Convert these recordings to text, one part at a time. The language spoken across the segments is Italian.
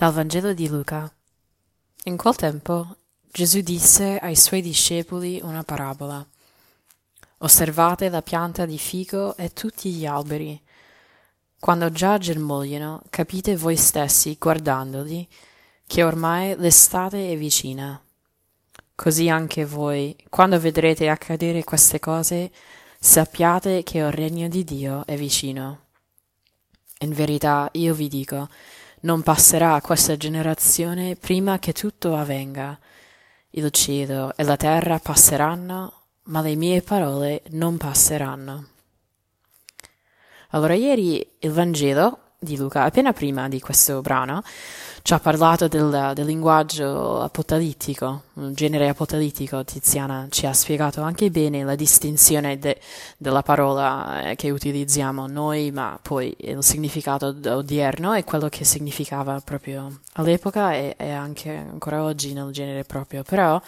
Dal Vangelo di Luca. In quel tempo Gesù disse ai suoi discepoli una parabola. Osservate la pianta di fico e tutti gli alberi. Quando già germogliano, capite voi stessi, guardandoli, che ormai l'estate è vicina. Così anche voi, quando vedrete accadere queste cose, sappiate che il regno di Dio è vicino. In verità io vi dico, non passerà questa generazione prima che tutto avvenga. Il cielo e la terra passeranno, ma le mie parole non passeranno. Allora, ieri il Vangelo di Luca, appena prima di questo brano, ci ha parlato del, del, linguaggio apocalittico, un genere apocalittico. Tiziana ci ha spiegato anche bene la distinzione de, della parola eh, che utilizziamo noi, ma poi il significato odierno è quello che significava proprio all'epoca e, e anche ancora oggi nel genere proprio. Però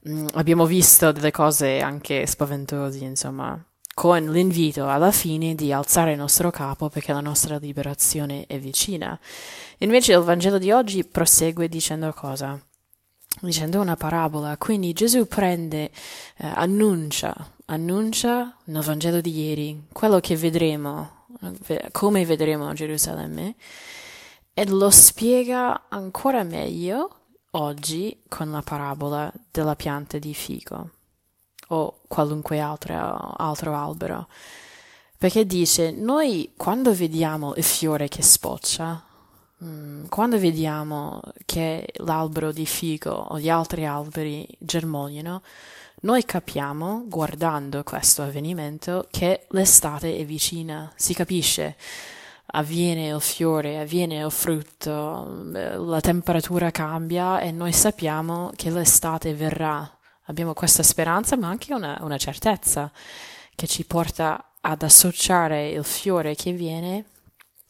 mh, mm, abbiamo visto delle cose anche spaventose, insomma con l'invito alla fine di alzare il nostro capo perché la nostra liberazione è vicina. Invece il Vangelo di oggi prosegue dicendo cosa? Dicendo una parabola. Quindi Gesù prende, eh, annuncia, annuncia nel Vangelo di ieri quello che vedremo, come vedremo Gerusalemme, e lo spiega ancora meglio oggi con la parabola della pianta di fico o qualunque altro, altro albero. Perché dice, noi quando vediamo il fiore che spoccia, mm, quando vediamo che l'albero di fico o gli altri alberi germogliano, noi capiamo, guardando questo avvenimento, che l'estate è vicina, si capisce. Avviene il fiore, avviene il frutto, la temperatura cambia e noi sappiamo che l'estate verrà abbiamo questa speranza, ma anche una, una certezza che ci porta ad associare il fiore che viene,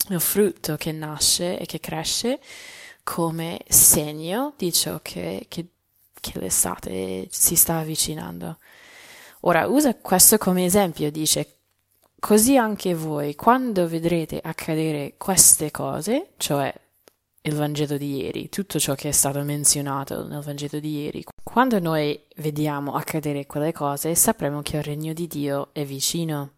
il frutto che nasce e che cresce, come segno di ciò che, che, che l'estate si sta avvicinando. Ora usa questo come esempio, dice così anche voi, quando vedrete accadere queste cose, cioè il Vangelo di ieri, tutto ciò che è stato menzionato nel Vangelo di ieri. Quando noi vediamo accadere quelle cose, sapremo che il regno di Dio è vicino.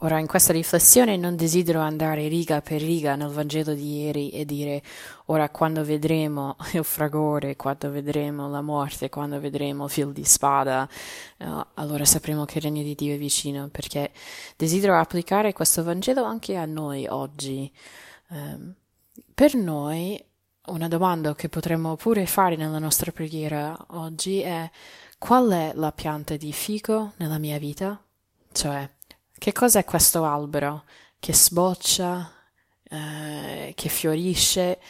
Ora, in questa riflessione non desidero andare riga per riga nel Vangelo di ieri e dire, ora quando vedremo il fragore, quando vedremo la morte, quando vedremo il fil di spada, uh, allora sapremo che il regno di Dio è vicino, perché desidero applicare questo Vangelo anche a noi oggi. Um, per noi una domanda che potremmo pure fare nella nostra preghiera oggi è qual è la pianta di fico nella mia vita? Cioè, che cos'è questo albero che sboccia, eh, che fiorisce,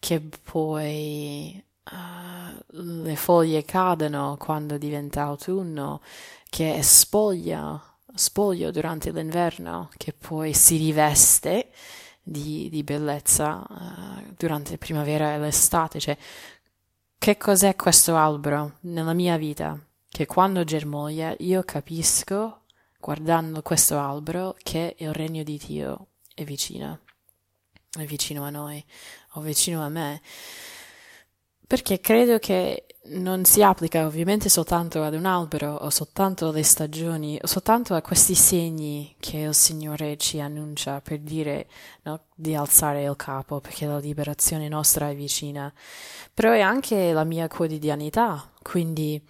che poi uh, le foglie cadono quando diventa autunno, che spoglia, spoglio durante l'inverno, che poi si riveste di, di bellezza uh, durante la primavera e l'estate. Cioè, che cos'è questo albero nella mia vita? Che quando germoglia io capisco, guardando questo albero, che il regno di Dio è vicino, è vicino a noi, o vicino a me. Perché credo che non si applica ovviamente soltanto ad un albero o soltanto alle stagioni o soltanto a questi segni che il Signore ci annuncia per dire no, di alzare il capo perché la liberazione nostra è vicina, però è anche la mia quotidianità, quindi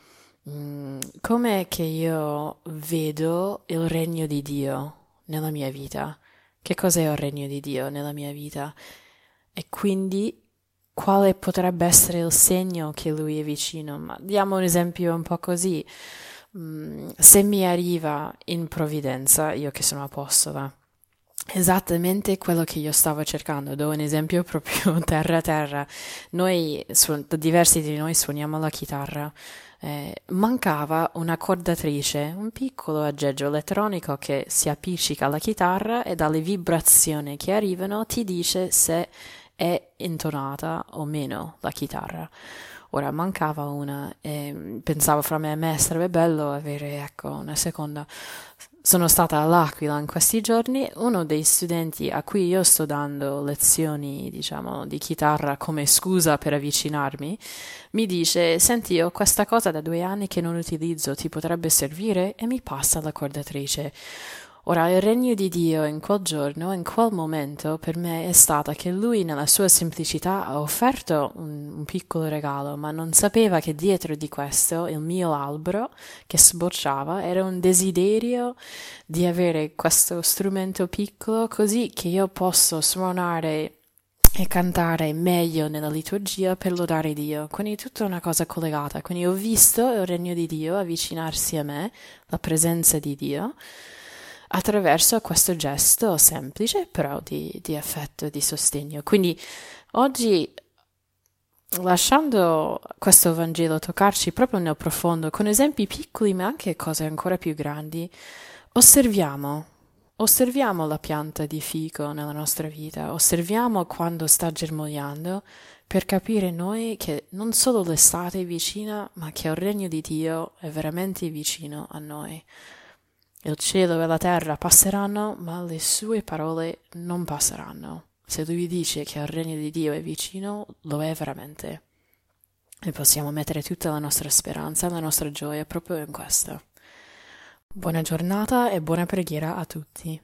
mm, com'è che io vedo il regno di Dio nella mia vita? Che cos'è il regno di Dio nella mia vita? E quindi quale potrebbe essere il segno che lui è vicino. Ma diamo un esempio un po' così. Mm, se mi arriva in provvidenza, io che sono apostola, esattamente quello che io stavo cercando, do un esempio proprio terra a terra. Noi, su, diversi di noi suoniamo la chitarra. Eh, mancava una cordatrice, un piccolo aggeggio elettronico che si appiccica alla chitarra e dalle vibrazioni che arrivano ti dice se è intonata o meno la chitarra. Ora mancava una e pensavo fra me e me sarebbe bello avere ecco una seconda sono stata all'Aquila in questi giorni, uno dei studenti a cui io sto dando lezioni, diciamo, di chitarra come scusa per avvicinarmi, mi dice, senti, ho questa cosa da due anni che non utilizzo, ti potrebbe servire? E mi passa la cordatrice. Ora, il regno di Dio in quel giorno, in quel momento, per me è stata che lui, nella sua semplicità, ha offerto un, un, piccolo regalo, ma non sapeva che dietro di questo, il mio albero che sbocciava, era un desiderio di avere questo strumento piccolo così che io posso suonare e cantare meglio nella liturgia per lodare Dio. Quindi è tutta una cosa collegata. Quindi ho visto il regno di Dio avvicinarsi a me, la presenza di Dio attraverso questo gesto semplice però di, di affetto e di sostegno. Quindi oggi lasciando questo Vangelo toccarci proprio nel profondo, con esempi piccoli ma anche cose ancora più grandi, osserviamo, osserviamo la pianta di fico nella nostra vita, osserviamo quando sta germogliando per capire noi che non solo l'estate è vicina, ma che il regno di Dio è veramente vicino a noi. Il cielo e la terra passeranno, ma le sue parole non passeranno. Se lui dice che il regno di Dio è vicino, lo è veramente. E possiamo mettere tutta la nostra speranza la nostra gioia proprio in questo. Buona giornata e buona preghiera a tutti.